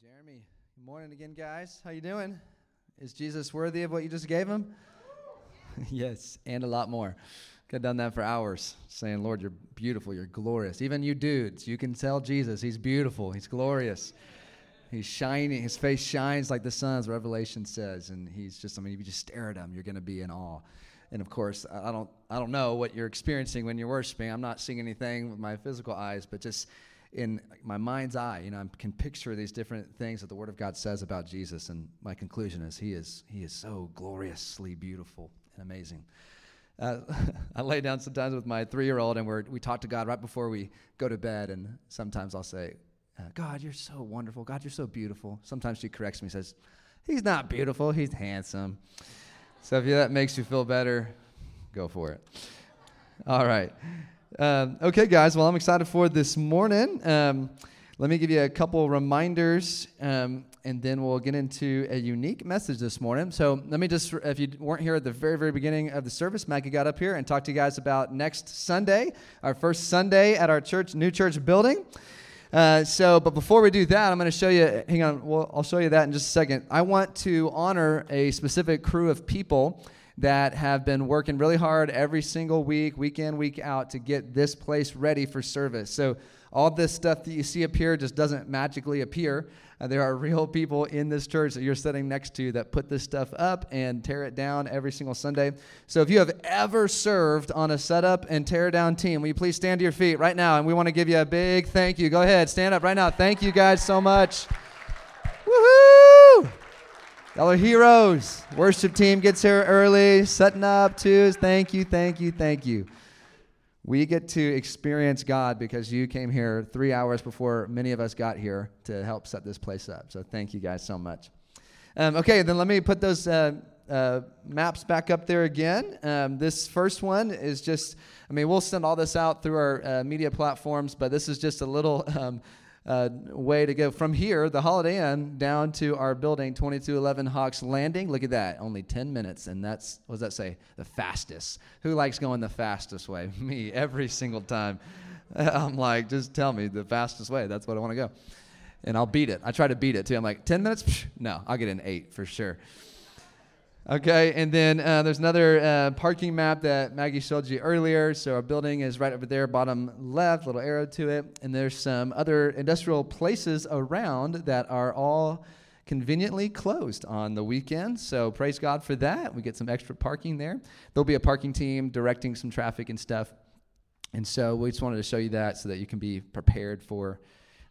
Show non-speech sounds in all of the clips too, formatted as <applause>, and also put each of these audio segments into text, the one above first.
you, Jeremy. Good morning again, guys. How you doing? Is Jesus worthy of what you just gave him? <laughs> yes, and a lot more. Could have done that for hours, saying, Lord, you're beautiful, you're glorious. Even you dudes, you can tell Jesus, he's beautiful, he's glorious. He's shining, his face shines like the sun, as Revelation says. And he's just, I mean, if you just stare at him, you're going to be in awe. And of course, I don't, I don't know what you're experiencing when you're worshiping. I'm not seeing anything with my physical eyes, but just in my mind's eye, you know, I can picture these different things that the Word of God says about Jesus. And my conclusion is, he is, he is so gloriously beautiful and amazing. Uh, <laughs> I lay down sometimes with my three year old and we we talk to God right before we go to bed. And sometimes I'll say, uh, God, you're so wonderful. God, you're so beautiful. Sometimes she corrects me, says, He's not beautiful, he's handsome. So if that makes you feel better, go for it. All right. Um, okay, guys. Well, I'm excited for this morning. Um, let me give you a couple reminders, um, and then we'll get into a unique message this morning. So, let me just, if you weren't here at the very, very beginning of the service, Maggie got up here and talked to you guys about next Sunday, our first Sunday at our church, new church building. Uh, so, but before we do that, I'm going to show you. Hang on, well, I'll show you that in just a second. I want to honor a specific crew of people that have been working really hard every single week, week in, week out, to get this place ready for service. So, all this stuff that you see up here just doesn't magically appear. Uh, there are <laughs> real people in this church that you're sitting next to that put this stuff up and tear it down every single Sunday. So if you have ever served on a setup and tear down team, will you please stand to your feet right now? And we want to give you a big thank you. Go ahead, stand up right now. Thank you guys so much. Y'all are heroes. Worship team gets here early, setting up twos. Thank you, thank you, thank you. We get to experience God because you came here three hours before many of us got here to help set this place up. So thank you guys so much. Um, okay, then let me put those uh, uh, maps back up there again. Um, this first one is just, I mean, we'll send all this out through our uh, media platforms, but this is just a little <laughs> um, uh, way to go from here, the Holiday Inn, down to our building, 2211 Hawks Landing. Look at that, only 10 minutes, and that's, what does that say? The fastest. Who likes going the fastest way? <laughs> Me, every single time. <laughs> I'm like, just tell me the fastest way. That's what I want to go. And I'll beat it. I try to beat it too. I'm like, 10 minutes? Psh, no, I'll get an eight for sure. Okay, and then uh, there's another uh, parking map that Maggie showed you earlier. So our building is right over there, bottom left, little arrow to it. And there's some other industrial places around that are all conveniently closed on the weekend. So praise God for that. We get some extra parking there. There'll be a parking team directing some traffic and stuff. And so we just wanted to show you that so that you can be prepared for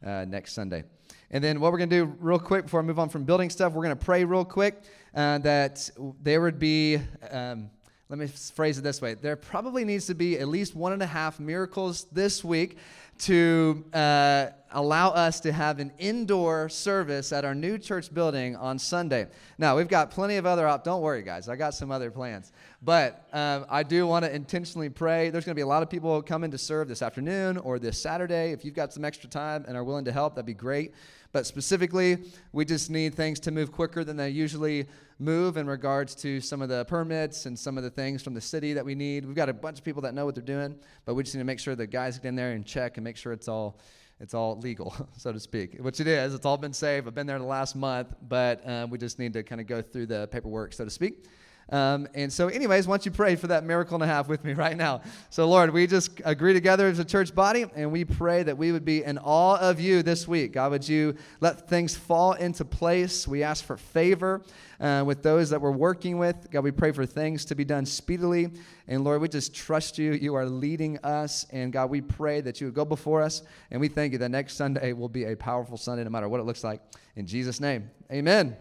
uh, next Sunday. And then what we're going to do real quick before I move on from building stuff, we're going to pray real quick uh, that there would be. Um, let me phrase it this way there probably needs to be at least one and a half miracles this week to uh, allow us to have an indoor service at our new church building on Sunday. Now, we've got plenty of other op- Don't worry, guys. I got some other plans. But um, I do want to intentionally pray. There's going to be a lot of people coming to serve this afternoon or this Saturday. If you've got some extra time and are willing to help, that'd be great. But specifically, we just need things to move quicker than they usually move in regards to some of the permits and some of the things from the city that we need. We've got a bunch of people that know what they're doing, but we just need to make sure the guys get in there and check and make sure it's all it's all legal, <laughs> so to speak, which it is. It's all been saved. I've been there the last month, but uh, we just need to kind of go through the paperwork, so to speak. Um, and so, anyways, once you pray for that miracle and a half with me right now. So, Lord, we just agree together as a church body, and we pray that we would be in awe of you this week. God, would you let things fall into place? We ask for favor uh, with those that we're working with. God, we pray for things to be done speedily. And Lord, we just trust you. You are leading us. And God, we pray that you would go before us. And we thank you that next Sunday will be a powerful Sunday, no matter what it looks like. In Jesus' name, amen.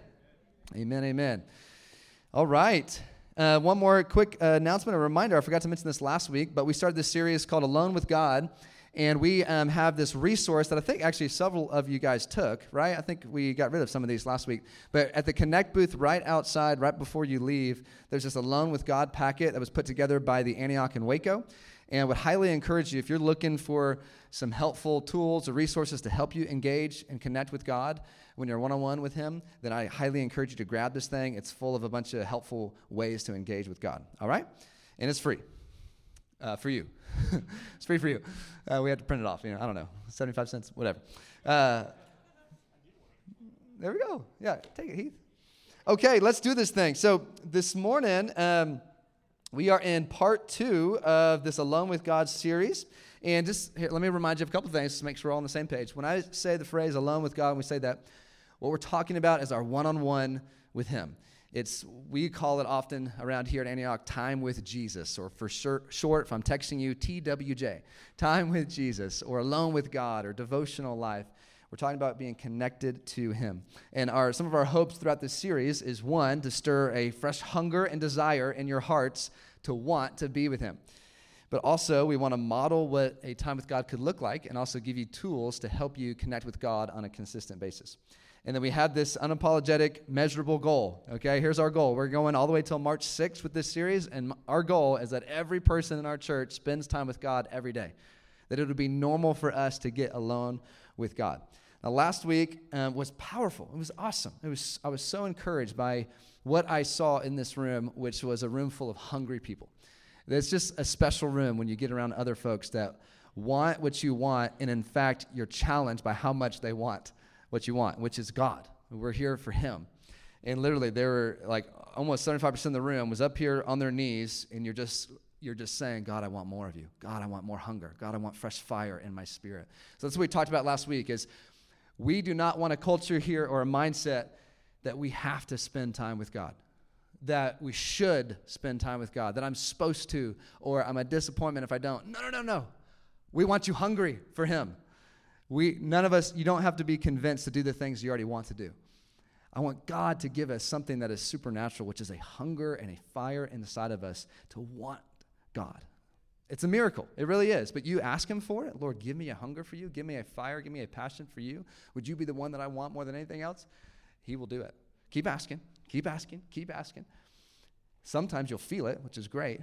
Amen, amen. All right. Uh, one more quick uh, announcement, a reminder. I forgot to mention this last week, but we started this series called Alone with God. And we um, have this resource that I think actually several of you guys took, right? I think we got rid of some of these last week. But at the Connect booth right outside, right before you leave, there's this Alone with God packet that was put together by the Antioch and Waco. And I would highly encourage you, if you're looking for some helpful tools or resources to help you engage and connect with God, when you're one on one with Him, then I highly encourage you to grab this thing. It's full of a bunch of helpful ways to engage with God. All right? And it's free uh, for you. <laughs> it's free for you. Uh, we had to print it off. You know, I don't know, 75 cents, whatever. Uh, There we go. Yeah, take it, Heath. Okay, let's do this thing. So this morning, um, we are in part two of this Alone with God series. And just here, let me remind you of a couple things to make sure we're all on the same page. When I say the phrase alone with God, we say that, what we're talking about is our one on one with Him. It's we call it often around here at Antioch time with Jesus, or for short, if I'm texting you, TWJ, time with Jesus, or alone with God, or devotional life. We're talking about being connected to Him. And our, some of our hopes throughout this series is one, to stir a fresh hunger and desire in your hearts to want to be with Him. But also, we want to model what a time with God could look like and also give you tools to help you connect with God on a consistent basis. And then we have this unapologetic, measurable goal. Okay, here's our goal. We're going all the way till March 6th with this series, and our goal is that every person in our church spends time with God every day. That it would be normal for us to get alone with God. Now, last week um, was powerful. It was awesome. It was, I was so encouraged by what I saw in this room, which was a room full of hungry people. It's just a special room when you get around other folks that want what you want, and in fact, you're challenged by how much they want what you want, which is God. We're here for Him. And literally, there were like almost 75% of the room was up here on their knees, and you're just you're just saying, God, I want more of you. God, I want more hunger. God, I want fresh fire in my spirit. So that's what we talked about last week is we do not want a culture here or a mindset that we have to spend time with God. That we should spend time with God, that I'm supposed to, or I'm a disappointment if I don't. No, no, no, no. We want you hungry for Him. We, none of us, you don't have to be convinced to do the things you already want to do. I want God to give us something that is supernatural, which is a hunger and a fire inside of us to want God. It's a miracle. It really is. But you ask Him for it. Lord, give me a hunger for you. Give me a fire. Give me a passion for you. Would you be the one that I want more than anything else? He will do it. Keep asking. Keep asking. Keep asking. Sometimes you'll feel it, which is great,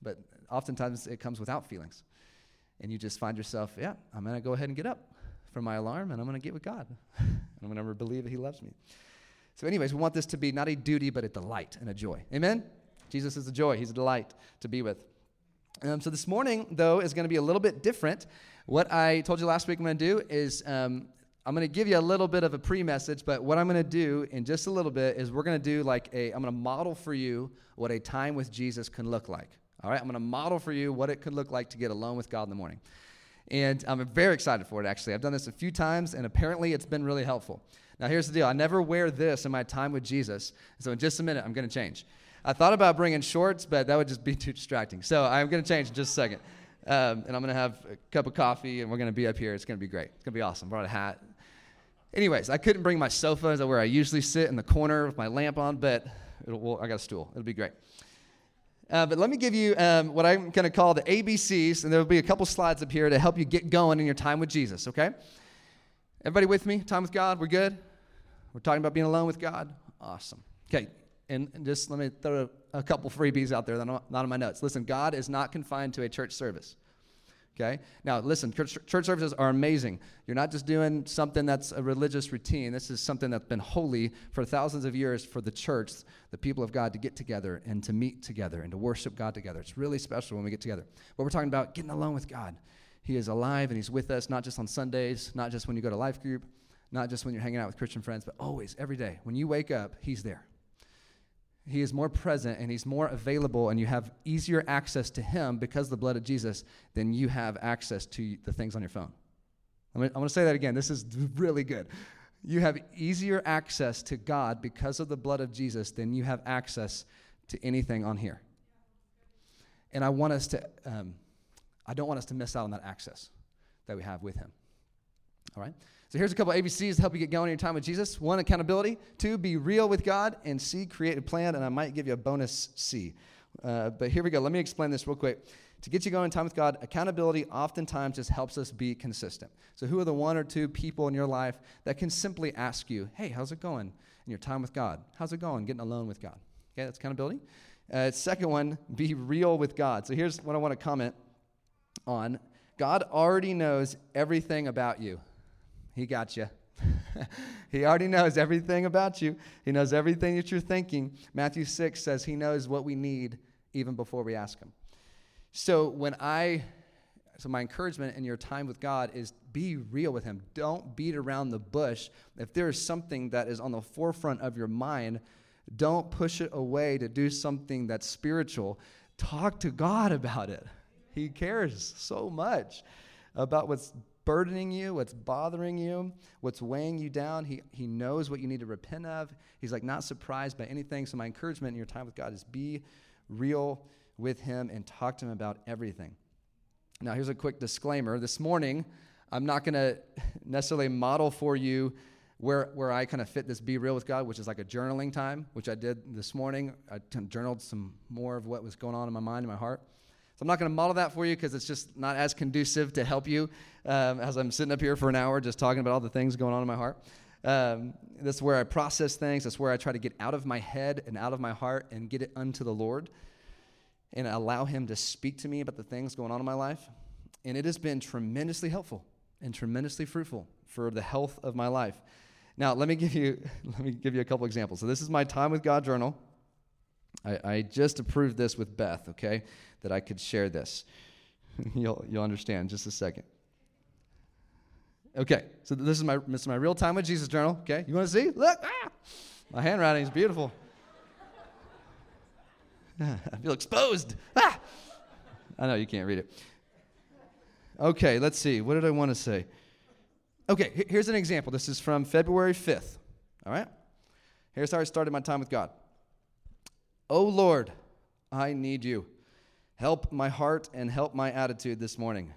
but oftentimes it comes without feelings. And you just find yourself, yeah, I'm going to go ahead and get up from my alarm and I'm going to get with God. <laughs> and I'm going to believe that He loves me. So, anyways, we want this to be not a duty, but a delight and a joy. Amen? Jesus is a joy, He's a delight to be with. Um, so, this morning, though, is going to be a little bit different. What I told you last week I'm going to do is um, I'm going to give you a little bit of a pre message, but what I'm going to do in just a little bit is we're going to do like a, I'm going to model for you what a time with Jesus can look like. All right? I'm going to model for you what it could look like to get alone with God in the morning. And I'm very excited for it, actually. I've done this a few times, and apparently it's been really helpful. Now, here's the deal I never wear this in my time with Jesus. So, in just a minute, I'm going to change. I thought about bringing shorts, but that would just be <laughs> too distracting. So, I'm going to change in just a second. Um, and I'm going to have a cup of coffee, and we're going to be up here. It's going to be great. It's going to be awesome. Brought a hat. Anyways, I couldn't bring my sofa that where I usually sit in the corner with my lamp on, but well, I got a stool. It'll be great. Uh, but let me give you um, what I'm going to call the ABCs, and there will be a couple slides up here to help you get going in your time with Jesus, okay? Everybody with me? Time with God? We're good? We're talking about being alone with God? Awesome. Okay, and, just let me throw a, couple freebies out there that are not in my notes. Listen, God is not confined to a church service. Okay? Now, listen, church, church, services are amazing. You're not just doing something that's a religious routine. This is something that's been holy for thousands of years for the church, the people of God, to get together and to meet together and to worship God together. It's really special when we get together. But we're talking about getting alone with God. He is alive and He's with us, not just on Sundays, not just when you go to life group, not just when you're hanging out with Christian friends, but always, every day. When you wake up, He's there. He is more present and he's more available, and you have easier access to him because of the blood of Jesus than you have access to the things on your phone. I'm going to say that again. This is really good. You have easier access to God because of the blood of Jesus than you have access to anything on here. And I want us to, um, I don't want us to miss out on that access that we have with him. All right? So here's a couple ABCs to help you get going in your time with Jesus. One, accountability. Two, be real with God. And C, create a plan. And I might give you a bonus C. Uh, but here we go. Let me explain this real quick. To get you going in time with God, accountability oftentimes just helps us be consistent. So, who are the one or two people in your life that can simply ask you, hey, how's it going in your time with God? How's it going getting alone with God? Okay, that's accountability. Uh, second one, be real with God. So, here's what I want to comment on God already knows everything about you. He got you. <laughs> he already knows everything about you. He knows everything that you're thinking. Matthew 6 says he knows what we need even before we ask him. So when I so my encouragement in your time with God is be real with Him. Don't beat around the bush. If there is something that is on the forefront of your mind, don't push it away to do something that's spiritual. Talk to God about it. He cares so much about what's burdening you, what's bothering you, what's weighing you down. He, he knows what you need to repent of. He's like not surprised by anything. So, my encouragement in your time with God is be real with Him and talk to Him about everything. Now, here's a quick disclaimer. This morning, I'm not going <laughs> to necessarily model for you where, where I kind of fit this be real with God, which is like a journaling time, which I did this morning. I journaled some more of what was going on in my mind and my heart. So I'm not going to model that for you because it's just not as conducive to help you um, as I'm sitting up here for an hour just talking about all the things going on in my heart. Um, this is where I process things. That's where I try to get out of my head and out of my heart and get it unto the Lord and allow Him to speak to me about the things going on in my life. And it has been tremendously helpful and tremendously fruitful for the health of my life. Now, let me give you <laughs> let me give you a couple examples. So this is my time with God journal. I, I just approved this with Beth, okay, that I could share this. <laughs> you'll, you'll understand just a second. Okay, so this is my this is my real time with Jesus journal. Okay, you want to see? Look, ah! my handwriting is beautiful. <laughs> I feel exposed. Ah! I know you can't read it. Okay, let's see. What did I want to say? Okay, here's an example. This is from February 5th. All right? Here's how I started my time with God. Oh Lord, I need you. Help my heart and help my attitude this morning.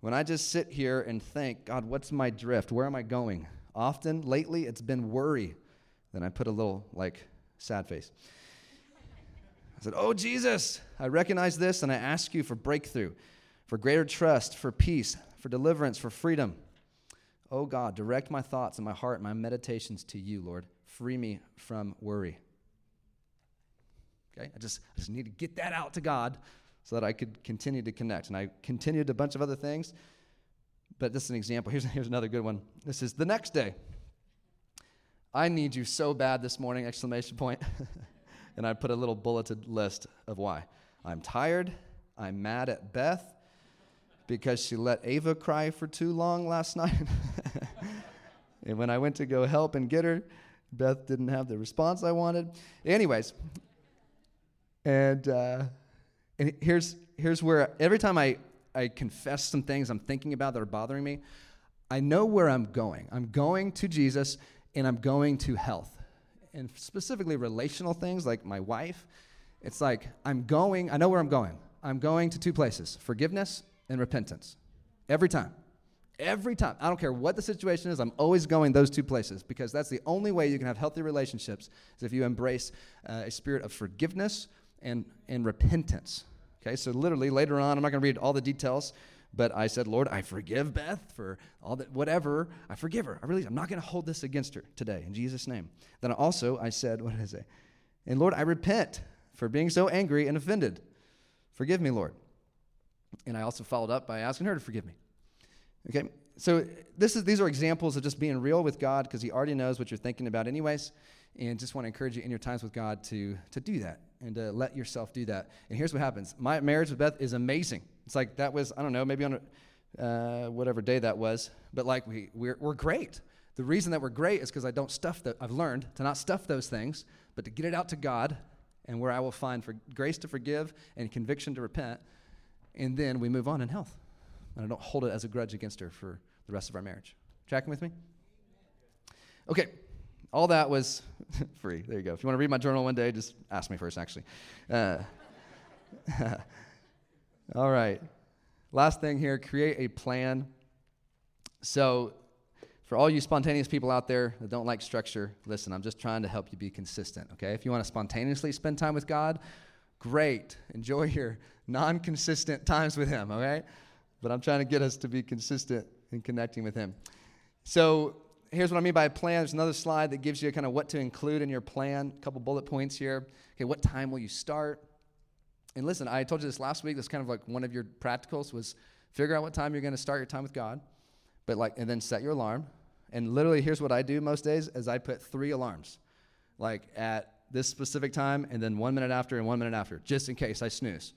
When I just sit here and think, God, what's my drift? Where am I going? Often lately it's been worry. Then I put a little like sad face. I said, Oh Jesus, I recognize this and I ask you for breakthrough, for greater trust, for peace, for deliverance, for freedom. Oh God, direct my thoughts and my heart and my meditations to you, Lord. Free me from worry. Okay? I just, I just need to get that out to God so that I could continue to connect. And I continued a bunch of other things, but this is an example. Here's, here's another good one. This is the next day. I need you so bad this morning, exclamation point. <laughs> and I put a little bulleted list of why. I'm tired. I'm mad at Beth because she let Ava cry for too long last night. <laughs> and when I went to go help and get her, Beth didn't have the response I wanted. Anyways, and, uh, and here's, here's where every time I, I confess some things I'm thinking about that are bothering me, I know where I'm going. I'm going to Jesus and I'm going to health. And specifically relational things like my wife. It's like I'm going, I know where I'm going. I'm going to two places forgiveness and repentance. Every time. Every time. I don't care what the situation is, I'm always going those two places because that's the only way you can have healthy relationships is if you embrace uh, a spirit of forgiveness and, and repentance. Okay, so literally later on, I'm not going to read all the details, but I said, Lord, I forgive Beth for all that, whatever. I forgive her. I really, I'm not going to hold this against her today in Jesus' name. Then also, I said, what did I say? And Lord, I repent for being so angry and offended. Forgive me, Lord. And I also followed up by asking her to forgive me. Okay, so this is, these are examples of just being real with God because He already knows what you're thinking about, anyways. And just want to encourage you in your times with God to, to do that and to let yourself do that. And here's what happens my marriage with Beth is amazing. It's like that was, I don't know, maybe on a, uh, whatever day that was, but like we, we're, we're great. The reason that we're great is because I don't stuff that. I've learned to not stuff those things, but to get it out to God and where I will find for grace to forgive and conviction to repent. And then we move on in health. And I don't hold it as a grudge against her for the rest of our marriage. Tracking with me? Okay, all that was <laughs> free. There you go. If you want to read my journal one day, just ask me first, actually. Uh, <laughs> all right. Last thing here create a plan. So, for all you spontaneous people out there that don't like structure, listen, I'm just trying to help you be consistent, okay? If you want to spontaneously spend time with God, great. Enjoy your non consistent times with Him, okay? But I'm trying to get us to be consistent in connecting with Him. So, here's what I mean by a plan. There's another slide that gives you kind of what to include in your plan. A couple bullet points here. Okay, what time will you start? And listen, I told you this last week. That's kind of like one of your practicals was figure out what time you're going to start your time with God, but like, and then set your alarm. And literally, here's what I do most days: is I put three alarms, like at this specific time, and then one minute after, and one minute after, just in case I snooze.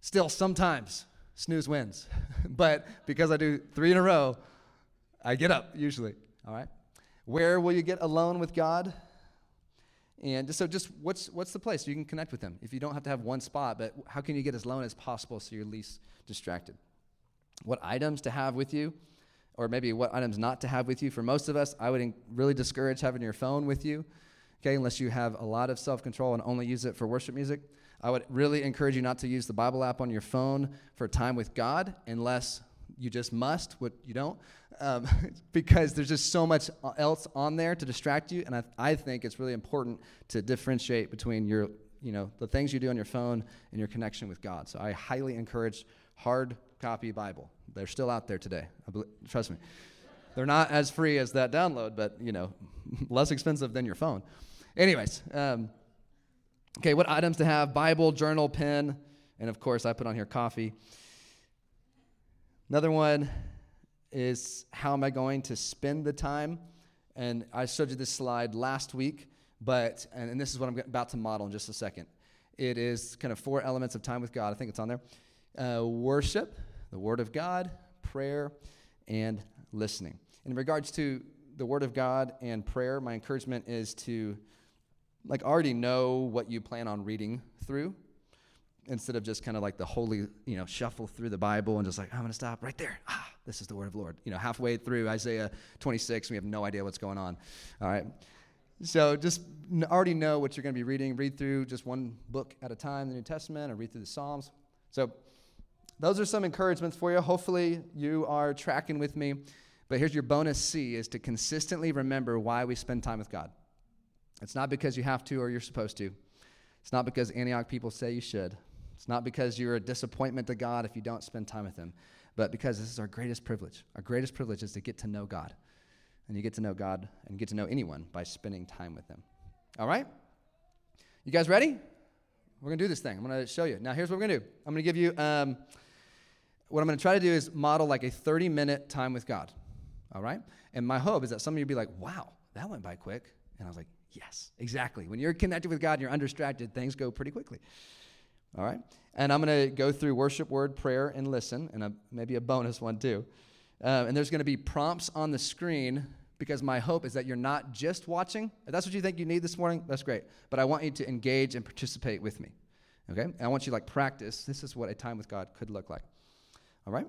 Still, sometimes snooze wins. <laughs> but because I do three in a row, I get up usually. All right. Where will you get alone with God? And so, just what's what's the place you can connect with Him? If you don't have to have one spot, but how can you get as alone as possible so you're least distracted? What items to have with you, or maybe what items not to have with you? For most of us, I would really discourage having your phone with you. Okay, unless you have a lot of self control and only use it for worship music. I would really encourage you not to use the Bible app on your phone for time with God unless you just must, what you don't, um, <laughs> because there's just so much else on there to distract you. And I, I think it's really important to differentiate between your, you know, the things you do on your phone and your connection with God. So I highly encourage hard copy Bible. They're still out there today. Trust me. They're not as free as that download, but you know, <laughs> less expensive than your phone. Anyways, um, Okay, what items to have? Bible, journal, pen, and of course, I put on here coffee. Another one is how am I going to spend the time? And I showed you this slide last week, but, and, and this is what I'm about to model in just a second. It is kind of four elements of time with God. I think it's on there uh, worship, the Word of God, prayer, and listening. In regards to the Word of God and prayer, my encouragement is to like already know what you plan on reading through instead of just kind of like the holy, you know, shuffle through the Bible and just like, I'm going to stop right there. Ah, this is the word of the Lord. You know, halfway through Isaiah 26, we have no idea what's going on. All right. So just already know what you're going to be reading. Read through just one book at a time, the New Testament, or read through the Psalms. So those are some encouragements for you. Hopefully you are tracking with me. But here's your bonus C is to consistently remember why we spend time with God. It's not because you have to or you're supposed to. It's not because Antioch people say you should. It's not because you're a disappointment to God if you don't spend time with Him, but because this is our greatest privilege. Our greatest privilege is to get to know God. And you get to know God and get to know anyone by spending time with Him. All right? You guys ready? We're going to do this thing. I'm going to show you. Now, here's what we're going to do I'm going to give you um, what I'm going to try to do is model like a 30 minute time with God. All right? And my hope is that some of you be like, wow, that went by quick. And I was like, Yes, exactly. When you're connected with God and you're undistracted, things go pretty quickly. All right? And I'm going to go through worship, word, prayer, and listen, and a, maybe a bonus one too. Uh, and there's going to be prompts on the screen because my hope is that you're not just watching. If that's what you think you need this morning, that's great. But I want you to engage and participate with me. Okay? And I want you to like practice. This is what a time with God could look like. All right?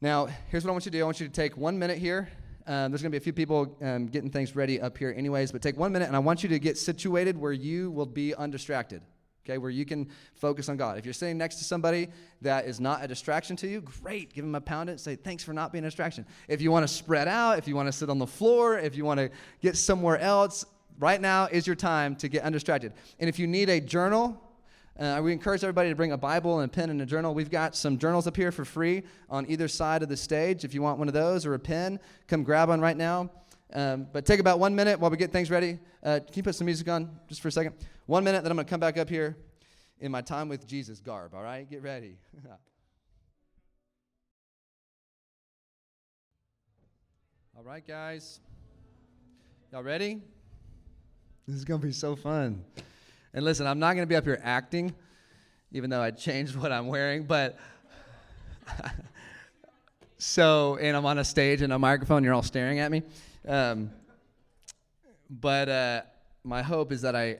Now, here's what I want you to do. I want you to take one minute here um, there's going to be a few people um, getting things ready up here, anyways, but take one minute and I want you to get situated where you will be undistracted, okay, where you can focus on God. If you're sitting next to somebody that is not a distraction to you, great, give them a pound it, say thanks for not being a distraction. If you want to spread out, if you want to sit on the floor, if you want to get somewhere else, right now is your time to get undistracted. And if you need a journal, uh, we encourage everybody to bring a Bible and a pen and a journal. We've got some journals up here for free on either side of the stage. If you want one of those or a pen, come grab one right now. Um, but take about one minute while we get things ready. Uh, can you put some music on just for a second? One minute, then I'm going to come back up here in my time with Jesus garb, all right? Get ready. <laughs> all right, guys. Y'all ready? This is going to be so fun. And listen, I'm not going to be up here acting, even though I changed what I'm wearing, but. <laughs> so, and I'm on a stage and a microphone, you're all staring at me. Um, but uh, my hope is that I,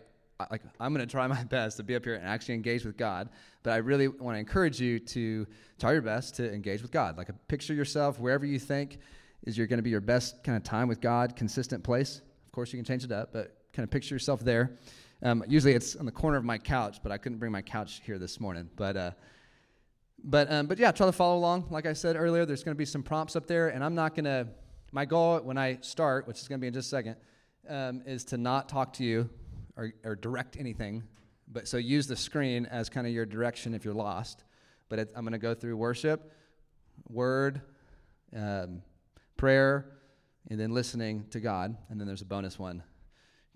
like, I'm going to try <laughs> my best to be up here and actually engage with God. But I really want to encourage you to try your best to engage with God. Like, a picture yourself wherever you think is you're going to be your best kind of time with God, consistent place. Of course, you can change it up, but kind of picture yourself there. Um, usually it's on the corner of my couch, but I couldn't bring my couch here this morning. But uh, but um, but yeah, try to follow along. Like I said earlier, there's going to be some prompts up there, and I'm not going to. My goal when I start, which is going to be in just a second, um, is to not talk to you or, or direct anything. But so use the screen as kind of your direction if you're lost. But it, I'm going to go through worship, word, um, prayer, and then listening to God. And then there's a bonus one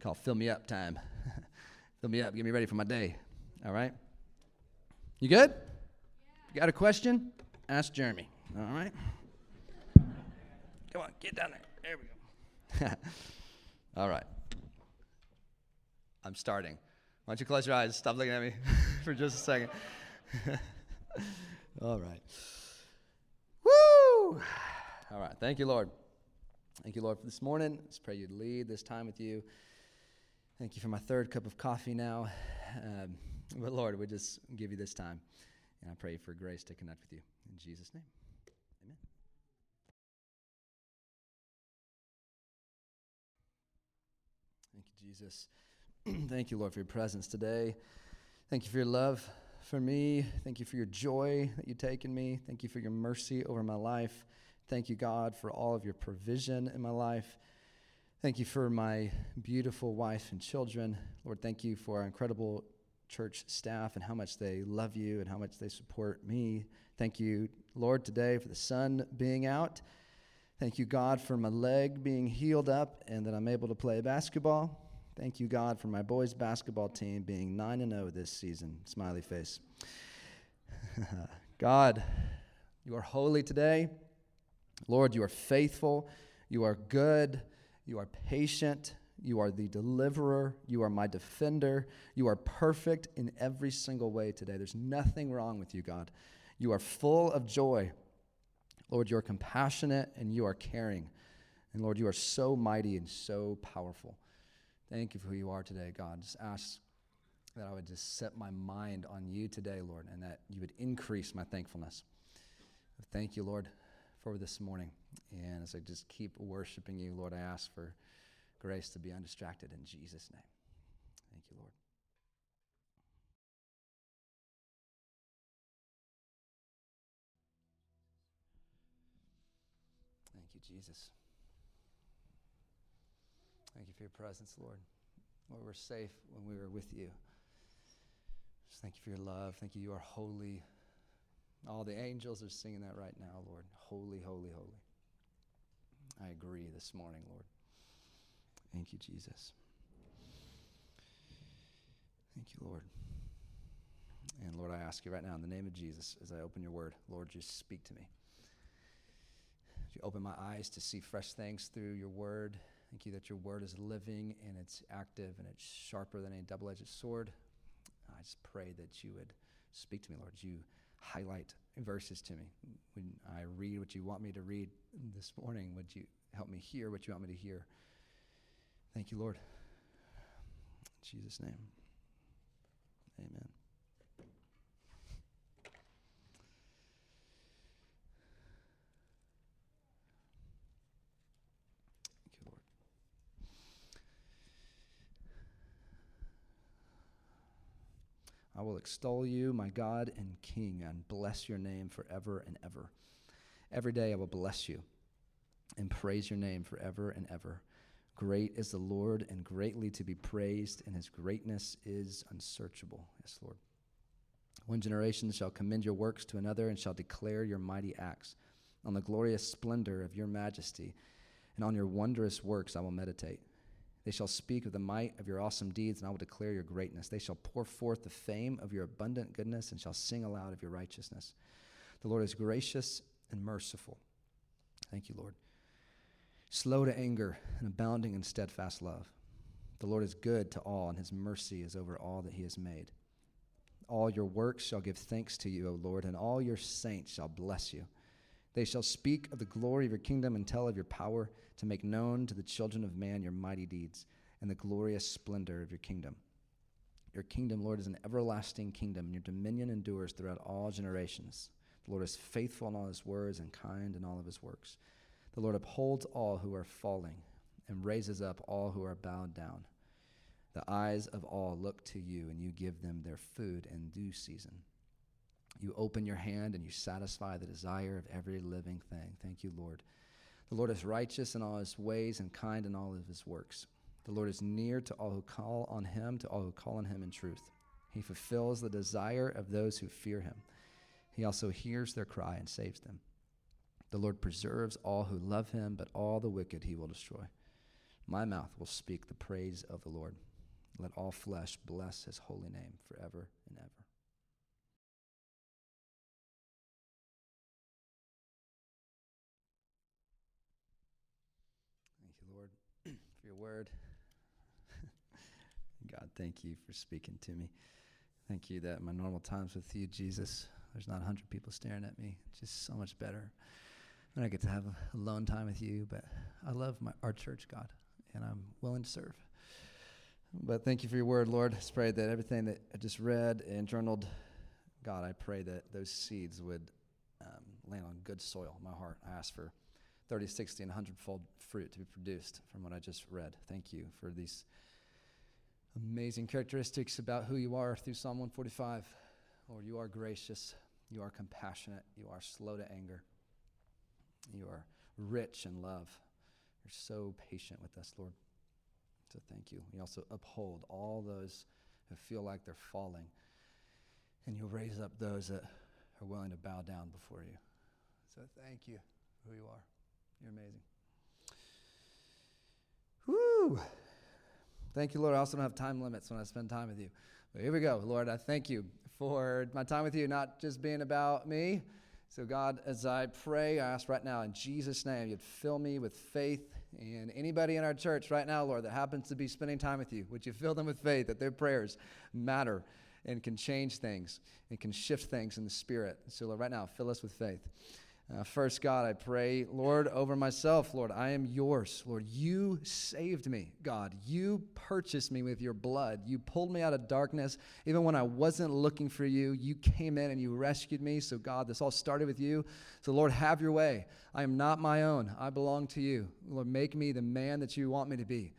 called "Fill Me Up" time. <laughs> Fill me up. Get me ready for my day. All right? You good? Got a question? Ask Jeremy. All right? <laughs> Come on, get down there. There we go. <laughs> All right. I'm starting. Why don't you close your eyes? Stop looking at me <laughs> for just a second. <laughs> All right. Woo! All right. Thank you, Lord. Thank you, Lord, for this morning. Let's pray you'd lead this time with you. Thank you for my third cup of coffee now. Um, but Lord, we just give you this time. And I pray for grace to connect with you. In Jesus' name. Jesus. <clears throat> Thank you, Lord, for your presence today. Thank you for your love for me. Thank you for your joy that you take in me. Thank you for your mercy over my life. Thank you, God, for all of your provision in my life. Thank you for my beautiful wife and children. Lord, thank you for our incredible church staff and how much they love you and how much they support me. Thank you, Lord, today for the sun being out. Thank you, God, for my leg being healed up and that I'm able to play basketball. Thank you, God, for my boys' basketball team being 9 and 0 this season. Smiley face. <laughs> God, you are holy today. Lord, you are faithful. You are good. You are patient. You are the deliverer. You are my defender. You are perfect in every single way today. There's nothing wrong with you, God. You are full of joy. Lord, you are compassionate and you are caring. And Lord, you are so mighty and so powerful. Thank you for who you are today, God. Just ask that I would just set my mind on you today, Lord, and that you would increase my thankfulness. Thank you, Lord, for this morning. And as I just keep worshiping you, Lord, I ask for grace to be undistracted in Jesus' name. Thank you, Lord. Thank you, Jesus. Thank you for your presence, Lord. Lord, we're safe when we are with you. Just thank you for your love. Thank you. You are holy. All the angels are singing that right now, Lord. Holy, holy, holy. I agree this morning, Lord. Thank you, Jesus. Thank you, Lord. And Lord, I ask you right now in the name of Jesus, as I open your word, Lord, just speak to me. You open my eyes to see fresh things through your word. Thank you that your word is living and it's active and it's sharper than a double edged sword. I just pray that you would speak to me, Lord. You highlight verses to me. When I read what you want me to read this morning, would you help me hear what you want me to hear? Thank you, Lord. In Jesus' name. Amen. I will extol you, my God and King, and bless your name forever and ever. Every day I will bless you and praise your name forever and ever. Great is the Lord and greatly to be praised, and his greatness is unsearchable. Yes, Lord. One generation shall commend your works to another and shall declare your mighty acts. On the glorious splendor of your majesty and on your wondrous works I will meditate. They shall speak of the might of your awesome deeds, and I will declare your greatness. They shall pour forth the fame of your abundant goodness and shall sing aloud of your righteousness. The Lord is gracious and merciful. Thank you, Lord slow to anger, and abounding in steadfast love. The Lord is good to all, and his mercy is over all that he has made. All your works shall give thanks to you, O Lord, and all your saints shall bless you. They shall speak of the glory of your kingdom and tell of your power to make known to the children of man your mighty deeds and the glorious splendor of your kingdom. Your kingdom, Lord, is an everlasting kingdom, and your dominion endures throughout all generations. The Lord is faithful in all his words and kind in all of his works. The Lord upholds all who are falling and raises up all who are bowed down. The eyes of all look to you, and you give them their food in due season. You open your hand and you satisfy the desire of every living thing. Thank you, Lord. The Lord is righteous in all his ways and kind in all of his works. The Lord is near to all who call on him, to all who call on him in truth. He fulfills the desire of those who fear him. He also hears their cry and saves them. The Lord preserves all who love him, but all the wicked he will destroy. My mouth will speak the praise of the Lord. Let all flesh bless his holy name forever and ever. Thank you, Lord, for your word. <laughs> God, thank you for speaking to me. Thank you that my normal times with you, Jesus, There's not 100 people staring at me. It's just so much better. And I get to have a alone time with you, but I love my, our church, God, and I'm willing to serve. But thank you for your word, Lord. I pray that everything that I just read and journaled, God, I pray that those seeds would um, land on good soil my heart. I ask for 30, 60, and 100 fold fruit to be produced from what I just read. Thank you for these amazing characteristics about who you are through Psalm 145. Lord, you are gracious, you are compassionate, you are slow to anger, you are rich in love. You're so patient with us, Lord. So thank you. You also uphold all those who feel like they're falling, and you raise up those that are willing to bow down before you. So thank you for who you are. You're amazing. Woo! Thank you, Lord. I also don't have time limits when I spend time with you. But here we go. Lord, I thank you for my time with you, not just being about me. So, God, as I pray, I ask right now in Jesus' name, you'd fill me with faith. And anybody in our church right now, Lord, that happens to be spending time with you, would you fill them with faith that their prayers matter and can change things and can shift things in the spirit? So, Lord, right now, fill us with faith. Uh, first, God, I pray, Lord, over myself, Lord, I am yours. Lord, you saved me, God. You purchased me with your blood. You pulled me out of darkness. Even when I wasn't looking for you, you came in and you rescued me. So, God, this all started with you. So, Lord, have your way. I am not my own. I belong to you. Lord, make me the man that you want me to be.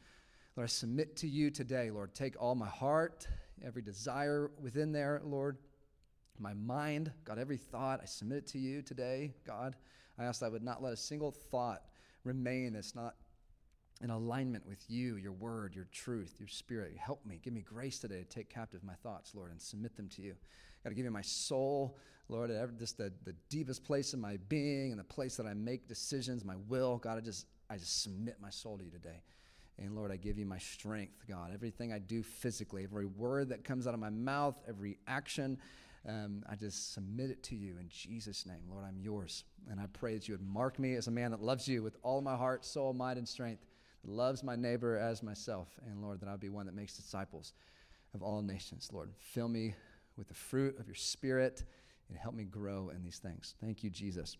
Lord, I submit to you today, Lord. Take all my heart, every desire within there, Lord my mind, God, every thought, I submit it to you today, God. I ask that I would not let a single thought remain that's not in alignment with you, your word, your truth, your spirit. Help me. Give me grace today to take captive my thoughts, Lord, and submit them to you. God, to give you my soul, Lord, just the, the deepest place in my being and the place that I make decisions, my will. God, I just, I just submit my soul to you today. And Lord, I give you my strength, God. Everything I do physically, every word that comes out of my mouth, every action, um, I just submit it to you in Jesus' name. Lord, I'm yours. And I pray that you would mark me as a man that loves you with all my heart, soul, mind, and strength, that loves my neighbor as myself. And Lord, that I'll be one that makes disciples of all nations. Lord, fill me with the fruit of your spirit and help me grow in these things. Thank you, Jesus.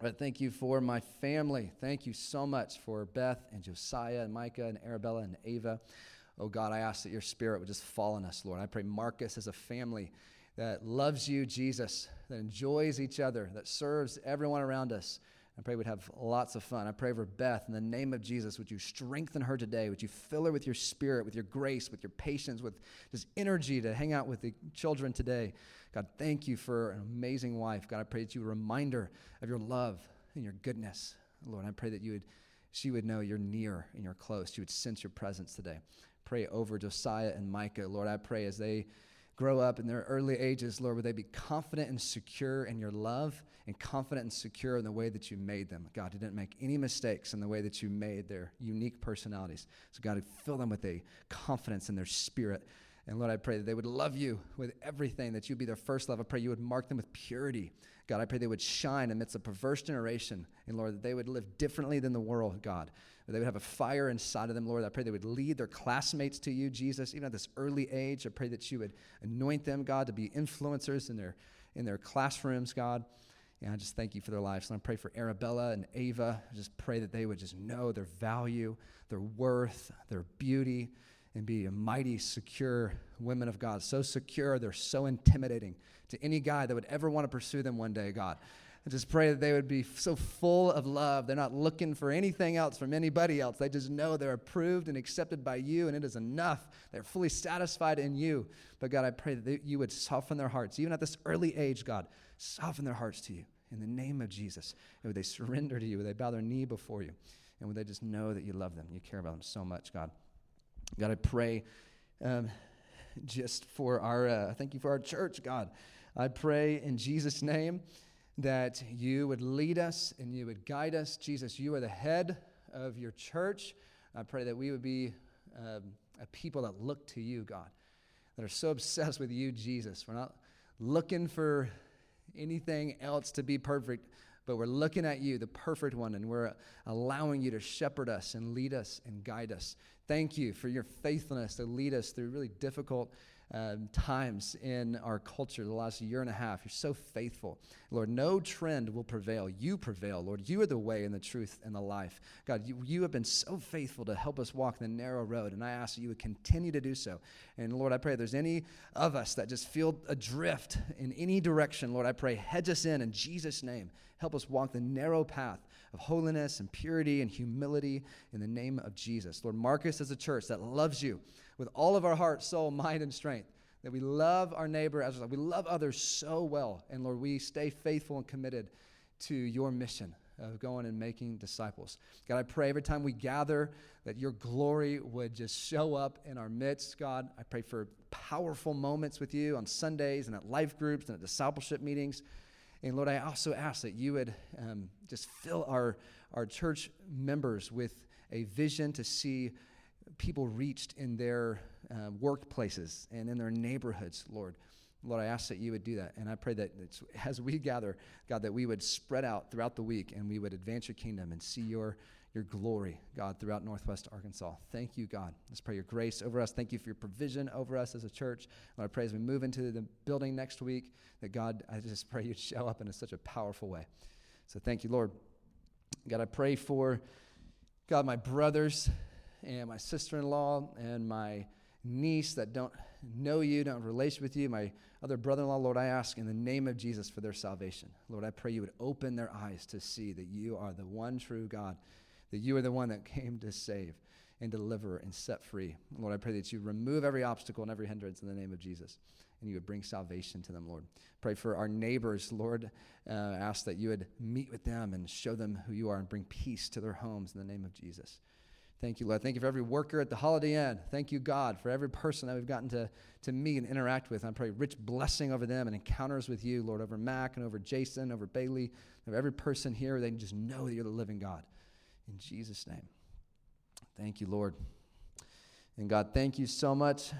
But thank you for my family. Thank you so much for Beth and Josiah and Micah and Arabella and Ava. Oh God, I ask that your spirit would just fall on us, Lord. I pray mark us as a family that loves you, Jesus, that enjoys each other, that serves everyone around us. I pray we'd have lots of fun. I pray for Beth in the name of Jesus. Would you strengthen her today? Would you fill her with your spirit, with your grace, with your patience, with just energy to hang out with the children today? God, thank you for an amazing wife. God, I pray that you remind her of your love and your goodness. Lord, I pray that you would, she would know you're near and you're close. She would sense your presence today. Pray over Josiah and Micah. Lord, I pray as they grow up in their early ages, Lord, would they be confident and secure in your love and confident and secure in the way that you made them. God, you didn't make any mistakes in the way that you made their unique personalities. So, God, fill them with a confidence in their spirit. And Lord, I pray that they would love you with everything, that you'd be their first love. I pray you would mark them with purity. God, I pray they would shine amidst a perverse generation. And Lord, that they would live differently than the world, God That they would have a fire inside of them, Lord. I pray they would lead their classmates to you, Jesus, even at this early age. I pray that you would anoint them, God, to be influencers in their, in their classrooms, God. And I just thank you for their lives. And I pray for Arabella and Ava. I just pray that they would just know their value, their worth, their beauty, and be a mighty, secure women of God. So secure, they're so intimidating to any guy that would ever want to pursue them one day, God. I just pray that they would be so full of love. They're not looking for anything else from anybody else. They just know they're approved and accepted by you, and it is enough. They're fully satisfied in you. But God, I pray that you would soften their hearts, even at this early age, God, soften their hearts to you in the name of Jesus. And would they surrender to you? Would they bow their knee before you? And would they just know that you love them? You care about them so much, God. God, I pray um, just for our, uh, thank you for our church, God. I pray in Jesus' name that you would lead us and you would guide us. Jesus, you are the head of your church. I pray that we would be um, a people that look to you, God, that are so obsessed with you, Jesus. We're not looking for anything else to be perfect, but we're looking at you, the perfect one, and we're allowing you to shepherd us and lead us and guide us. Thank you for your faithfulness to lead us through really difficult um, times in our culture the last year and a half. You're so faithful. Lord, no trend will prevail. You prevail, Lord. You are the way and the truth and the life. God, you, you have been so faithful to help us walk the narrow road, and I ask that you would continue to do so. And Lord, I pray there's any of us that just feel adrift in any direction, Lord, I pray, hedge us in in Jesus' name. Help us walk the narrow path of holiness and purity and humility in the name of Jesus. Lord, mark us as a church that loves you with all of our heart, soul, mind, and strength. That we love our neighbor as we love others so well. And Lord, we stay faithful and committed to your mission of going and making disciples. God, I pray every time we gather that your glory would just show up in our midst, God. I pray for powerful moments with you on Sundays and at life groups and at discipleship meetings. And Lord, I also ask that you would um, just fill our, our church members with a vision to see people reached in their uh, workplaces and in their neighborhoods, Lord. Lord, I ask that you would do that. And I pray that as we gather, God, that we would spread out throughout the week and we would advance your kingdom and see your, your glory, God, throughout Northwest Arkansas. Thank you, God. Let's pray your grace over us. Thank you for your provision over us as a church. Lord, I pray as we move into the building next week that, God, I just pray you'd show up in such a powerful way. So thank you, Lord. God, I pray for, God, my brothers and my sister in law and my niece that don't know you, don't have a relation with you, my other brother in law, Lord, I ask in the name of Jesus for their salvation. Lord, I pray you would open their eyes to see that you are the one true God, that you are the one that came to save and deliver and set free. Lord, I pray that you remove every obstacle and every hindrance in the name of Jesus and you would bring salvation to them, Lord. Pray for our neighbors, Lord. Uh, ask that you would meet with them and show them who you are and bring peace to their homes in the name of Jesus. Thank you, Lord. Thank you for every worker at the Holiday Inn. Thank you, God, for every person that we've gotten to, to meet and interact with. I pray rich blessing over them and encounters with you, Lord, over Mac and over Jason, over Bailey, over every person here. They can just know that you're the living God. In Jesus' name. Thank you, Lord. And God, thank you so much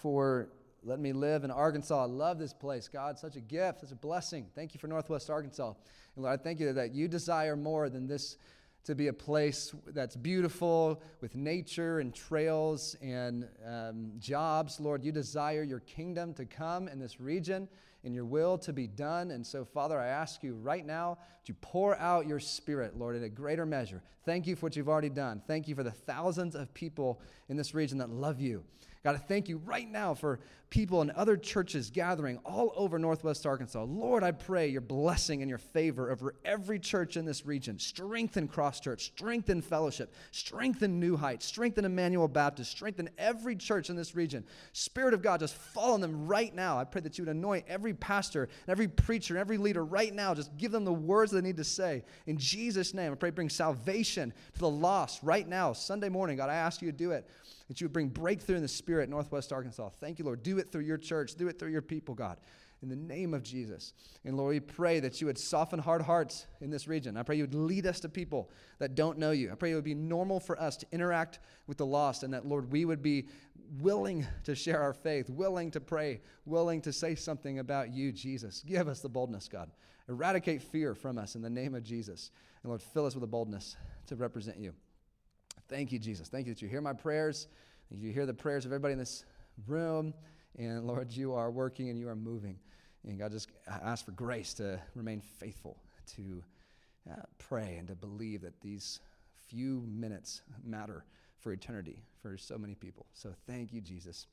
for letting me live in Arkansas. I love this place. God, such a gift, such a blessing. Thank you for Northwest Arkansas. And Lord, I thank you that you desire more than this to be a place that's beautiful with nature and trails and um, jobs. Lord, you desire your kingdom to come in this region and your will to be done. And so, Father, I ask you right now to pour out your spirit, Lord, in a greater measure. Thank you for what you've already done. Thank you for the thousands of people in this region that love you. God, I thank you right now for people in other churches gathering all over Northwest Arkansas. Lord, I pray your blessing and your favor over every church in this region. Strengthen Cross Church, strengthen Fellowship, strengthen New Heights, strengthen Emmanuel Baptist, strengthen every church in this region. Spirit of God, just fall on them right now. I pray that you would anoint every pastor and every preacher and every leader right now. Just give them the words they need to say. In Jesus' name, I pray bring salvation to the lost right now. Sunday morning, God, I ask you to do it that you would bring breakthrough in the spirit Northwest Arkansas. Thank you, Lord. Do it through your church, do it through your people, God. In the name of Jesus. And Lord, we pray that you would soften hard hearts in this region. I pray you would lead us to people that don't know you. I pray it would be normal for us to interact with the lost and that, Lord, we would be willing to share our faith, willing to pray, willing to say something about you, Jesus. Give us the boldness, God. Eradicate fear from us in the name of Jesus. And Lord, fill us with the boldness to represent you. Thank you, Jesus. Thank you that you hear my prayers. You hear the prayers of everybody in this room. And Lord, you are working and you are moving. And God, just ask for grace to remain faithful, to uh, pray and to believe that these few minutes matter for eternity for so many people. So thank you, Jesus.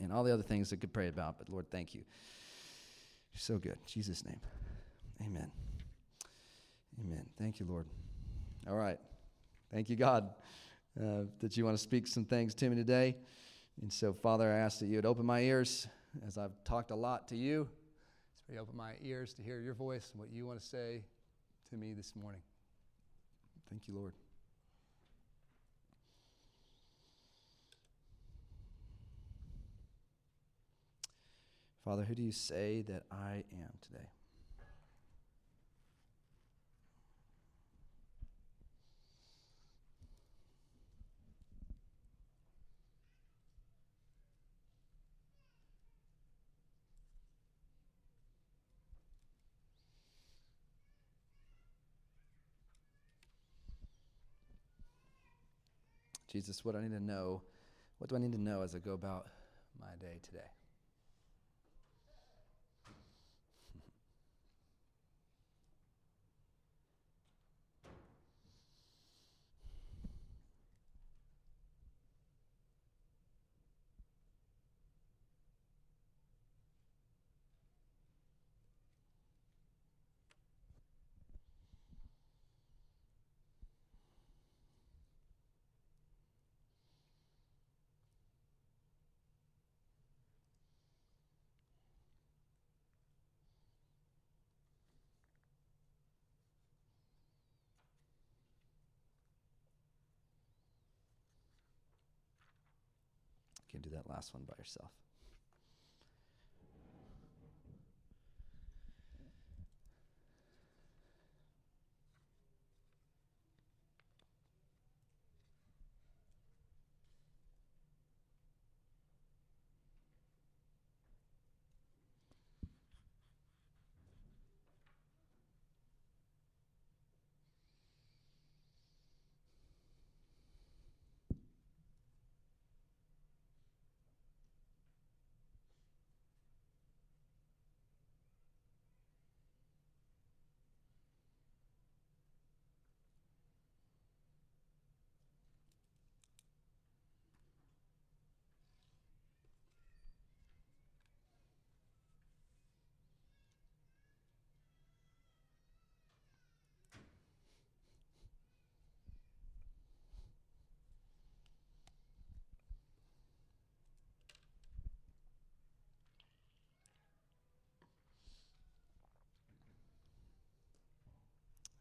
And all the other things that could pray about, but Lord, thank you. You're so good. In Jesus' name. Amen. Amen. Thank you, Lord. All right. Thank you, God, uh, that you want to speak some things to me today. And so, Father, I ask that you would open my ears as I've talked a lot to you. Just open my ears to hear your voice and what you want to say to me this morning. Thank you, Lord. Father, who do you say that I am today? Jesus, what do I need to know, what do I need to know as I go about my day today. Can do that last one by yourself.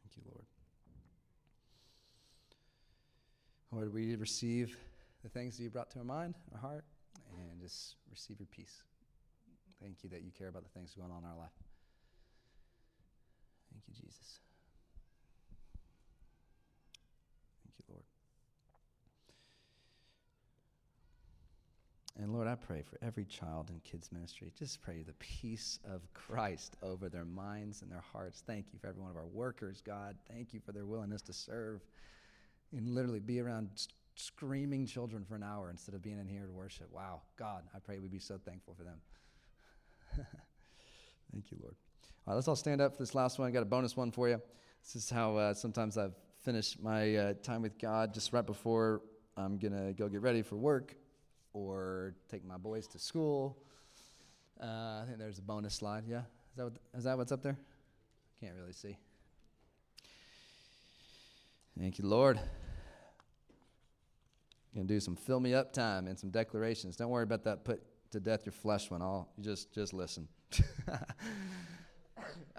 Thank you, Lord. Lord, we receive the things that you brought to our mind, our heart, and just receive your peace. Thank you that you care about the things going on in our life. Thank you, Jesus. Thank you, Lord. And Lord, I pray for every child in kids' ministry. Just pray the peace of Christ over their minds and their hearts. Thank you for every one of our workers, God. Thank you for their willingness to serve and literally be around screaming children for an hour instead of being in here to worship. Wow, God, I pray we'd be so thankful for them. <laughs> Thank you, Lord. All right, let's all stand up for this last one. I got a bonus one for you. This is how uh, sometimes I've finished my uh, time with God just right before I'm going to go get ready for work or take my boys to school. Uh, I think there's a bonus slide. Yeah, is that what, is that what's up there? Can't really see. Thank you, Lord. Gonna do some fill me up time and some declarations. Don't worry about that put to death your flesh one. All you just just listen. <laughs>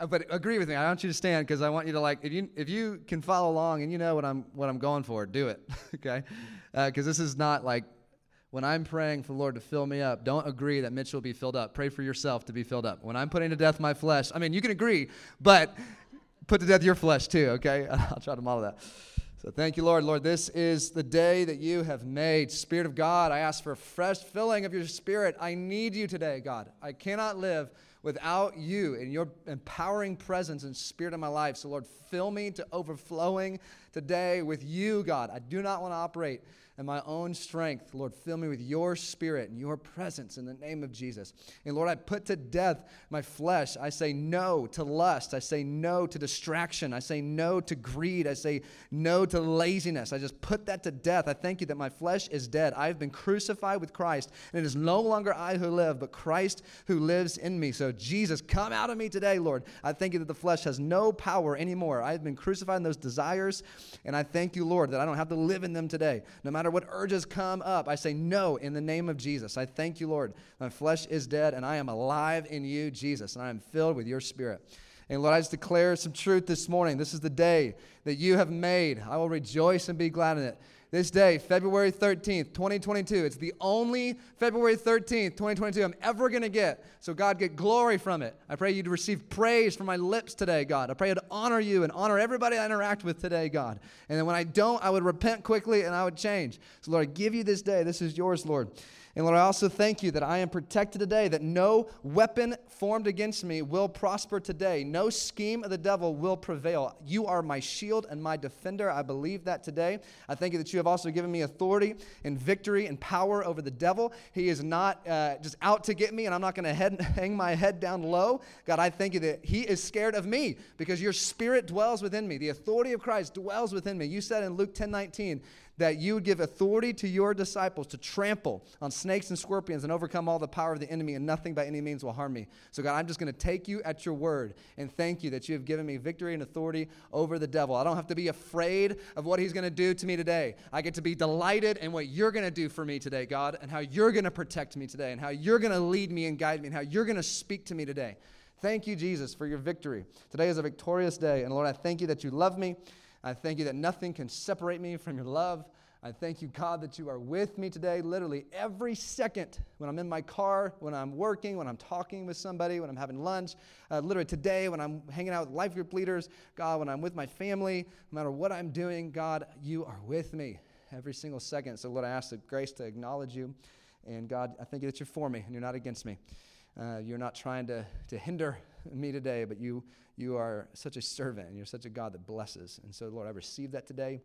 but agree with me. I want you to stand because I want you to like if you if you can follow along and you know what I'm what I'm going for, do it. <laughs> okay, because uh, this is not like when I'm praying for the Lord to fill me up, don't agree that Mitch will be filled up. Pray for yourself to be filled up. When I'm putting to death my flesh, I mean, you can agree, but put to death your flesh too, okay? <laughs> I'll try to model that. So thank you, Lord. Lord, this is the day that you have made. Spirit of God, I ask for a fresh filling of your spirit. I need you today, God. I cannot live without you and your empowering presence and spirit in my life. So, Lord, fill me to overflowing today with you, God. I do not want to operate and my own strength. Lord, fill me with your spirit and your presence in the name of Jesus. And Lord, I put to death my flesh. I say no to lust. I say no to distraction. I say no to greed. I say no to laziness. I just put that to death. I thank you that my flesh is dead. I've been crucified with Christ, and it is no longer I who live, but Christ who lives in me. So, Jesus, come out of me today, Lord. I thank you that the flesh has no power anymore. I've been crucified in those desires, and I thank you, Lord, that I don't have to live in them today. No matter matter what urges come up, I say no in the name of Jesus. I thank you, Lord. My flesh is dead and I am alive in you, Jesus, and I am filled with your spirit. And Lord, I just declare some truth this morning. This is the day that you have made. I will rejoice and be glad in it this day, February 13th, 2022. It's the only February 13th, 2022 I'm ever going to get. So, God, get glory from it. I pray you to receive praise from my lips today, God. I pray to honor you and honor everybody I interact with today, God. And then when I don't, I would repent quickly and I would change. So, Lord, I give you this day. This is yours, Lord. And Lord, I also thank you that I am protected today, that no weapon formed against me will prosper today. No scheme of the devil will prevail. You are my shield and my defender. I believe that today. I thank you that you have also given me authority and victory and power over the devil. He is not uh, just out to get me, and I'm not going <laughs> to hang my head down low. God, I thank you that he is scared of me because your spirit dwells within me. The authority of Christ dwells within me. You said in Luke 10 19, that you would give authority to your disciples to trample on snakes and scorpions and overcome all the power of the enemy, and nothing by any means will harm me. So, God, I'm just going to take you at your word and thank you that you have given me victory and authority over the devil. I don't have to be afraid of what he's going to do to me today. I get to be delighted in what you're going to do for me today, God, and how you're going to protect me today, and how you're going to lead me and guide me, and how you're going to speak to me today. Thank you, Jesus, for your victory. Today is a victorious day. And Lord, I thank you that you love me. I thank you that nothing can separate me from your love. I thank you, God, that you are with me today, literally every second when I'm in my car, when I'm working, when I'm talking with somebody, when I'm having lunch, uh, literally today when I'm hanging out with life group leaders, God, when I'm with my family, no matter what I'm doing, God, you are with me every single second. So, Lord, I ask the grace to acknowledge you. And God, I thank you that you're for me and you're not against me. Uh, you're not trying to, to hinder me today, but you, you are such a servant and you're such a God that blesses. And so, Lord, I receive that today.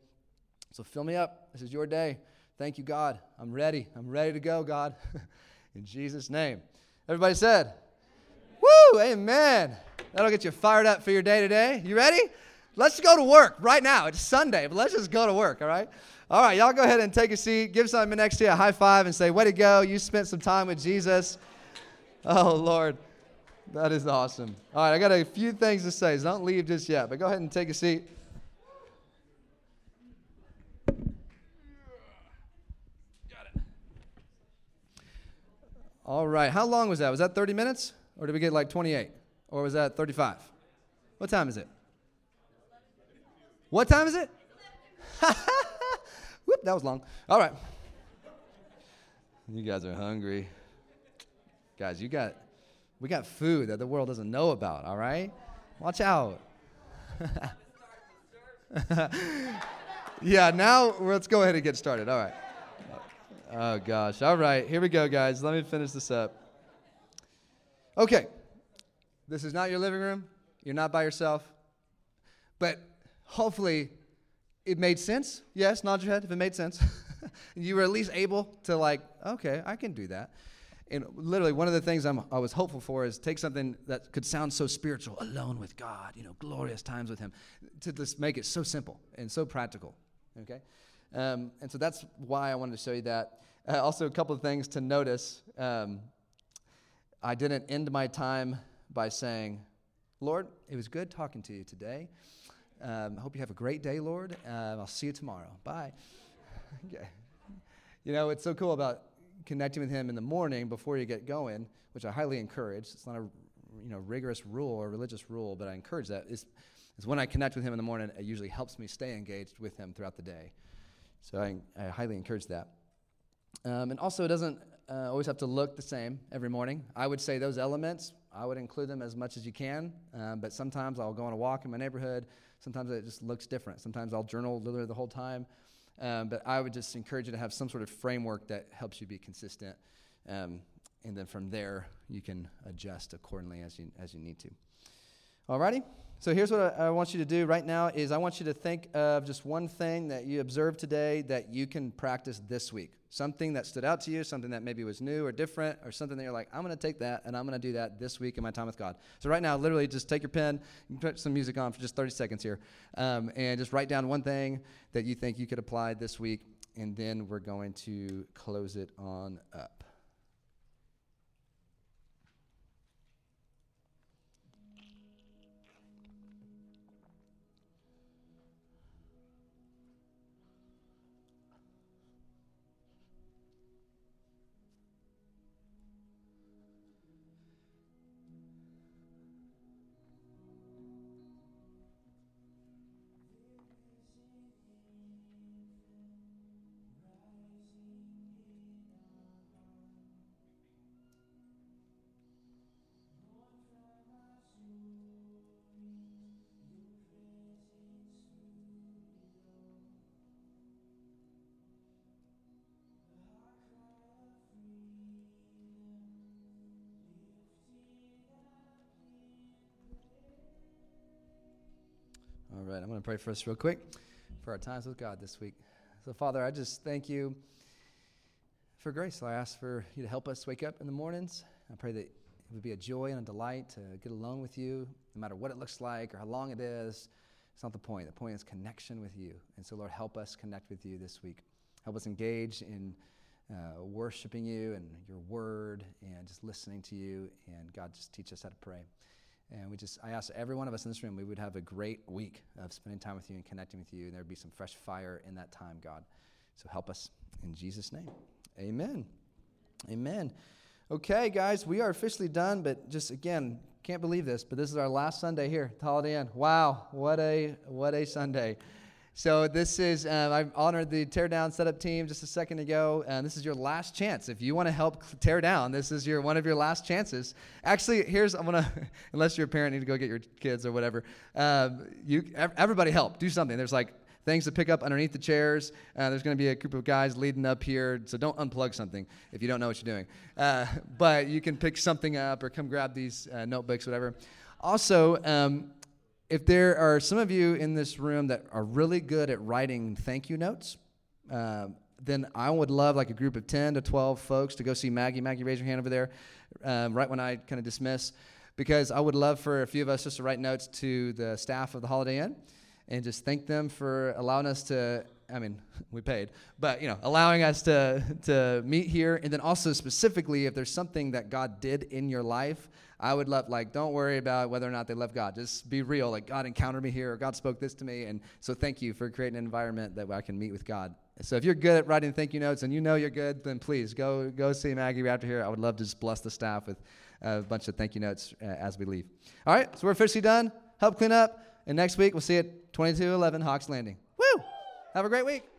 So fill me up. This is your day. Thank you, God. I'm ready. I'm ready to go, God. <laughs> In Jesus' name. Everybody said, Woo, amen. That'll get you fired up for your day today. You ready? Let's go to work right now. It's Sunday, but let's just go to work, all right? All right, y'all go ahead and take a seat. Give somebody next to you a high five and say, Way to go. You spent some time with Jesus. Oh, Lord. That is awesome. All right, I got a few things to say, so don't leave just yet, but go ahead and take a seat. Got it. All right. How long was that? Was that 30 minutes? Or did we get like 28? Or was that 35? What time is it? What time is it? <laughs> Whoop, that was long. All right. You guys are hungry. Guys, you got we got food that the world doesn't know about, all right? Watch out. <laughs> yeah, now let's go ahead and get started. All right. Oh, gosh. All right. Here we go, guys. Let me finish this up. Okay. This is not your living room. You're not by yourself. But hopefully it made sense. Yes, nod your head if it made sense. <laughs> you were at least able to, like, okay, I can do that. And literally, one of the things I'm, i was hopeful for is take something that could sound so spiritual, alone with God, you know, glorious times with Him, to just make it so simple and so practical. Okay? Um, and so that's why I wanted to show you that. Uh, also, a couple of things to notice. Um, I didn't end my time by saying, Lord, it was good talking to you today. Um, I hope you have a great day, Lord. Uh, I'll see you tomorrow. Bye. <laughs> okay. You know, it's so cool about connecting with Him in the morning before you get going, which I highly encourage. It's not a you know rigorous rule or religious rule, but I encourage that. Is is when I connect with Him in the morning, it usually helps me stay engaged with Him throughout the day. So I, I highly encourage that. Um, and also, it doesn't uh, always have to look the same every morning. I would say those elements, I would include them as much as you can. Um, but sometimes I'll go on a walk in my neighborhood. Sometimes it just looks different. Sometimes I'll journal literally the whole time. Um, but I would just encourage you to have some sort of framework that helps you be consistent. Um, and then from there, you can adjust accordingly as you, as you need to. Alrighty? So here's what I, I, want you to do right now is I want you to think of just one thing that you observed today that you can practice this week. Something that stood out to you, something that maybe was new or different, or something that you're like, I'm going to take that and I'm going to do that this week in my time with God. So right now, literally just take your pen, put some music on for just 30 seconds here, um, and just write down one thing that you think you could apply this week, and then we're going to close it on up. To pray for us real quick for our times with God this week. So, Father, I just thank you for grace. I ask for you to help us wake up in the mornings. I pray that it would be a joy and a delight to get alone with you, no matter what it looks like or how long it is. It's not the point. The point is connection with you. And so, Lord, help us connect with you this week. Help us engage in uh, worshiping you and your word and just listening to you. And God, just teach us how to pray. And we just, I ask every one of us in this room, we would have a great week of spending time with you and connecting with you. And there would be some fresh fire in that time, God. So help us in Jesus' name. Amen. Amen. Okay, guys, we are officially done, but just again, can't believe this, but this is our last Sunday here at Holiday Inn. Wow, what a what a Sunday. So this is um, I honored the tear down setup team just a second ago, and this is your last chance. If you want to help tear down, this is your one of your last chances. Actually, here's I'm gonna <laughs> unless you're a parent, need to go get your kids or whatever. Um, you everybody help do something. There's like things to pick up underneath the chairs. Uh, there's going to be a group of guys leading up here, so don't unplug something if you don't know what you're doing. Uh, <laughs> but you can pick something up or come grab these uh, notebooks, whatever. Also, um, if there are some of you in this room that are really good at writing thank you notes, uh, then I would love like a group of 10 to 12 folks to go see Maggie. Maggie, raise your hand over there um, right when I kind of dismiss, because I would love for a few of us just to write notes to the staff of the Holiday Inn and just thank them for allowing us to I mean, <laughs> we paid, but you know, allowing us to to meet here, and then also specifically, if there's something that God did in your life, I would love like, don't worry about whether or not they love God. Just be real, like God encountered me here, or God spoke this to me, and so thank you for creating an environment that I can meet with God. So if you're good at writing thank you notes and you know you're good, then please go go see Maggie after here. I would love to just bless the staff with a bunch of thank you notes uh, as we leave. All right, so we're officially done. Help clean up, and next week we'll see you at 2211 Hawks Landing. Woo! Have a great week.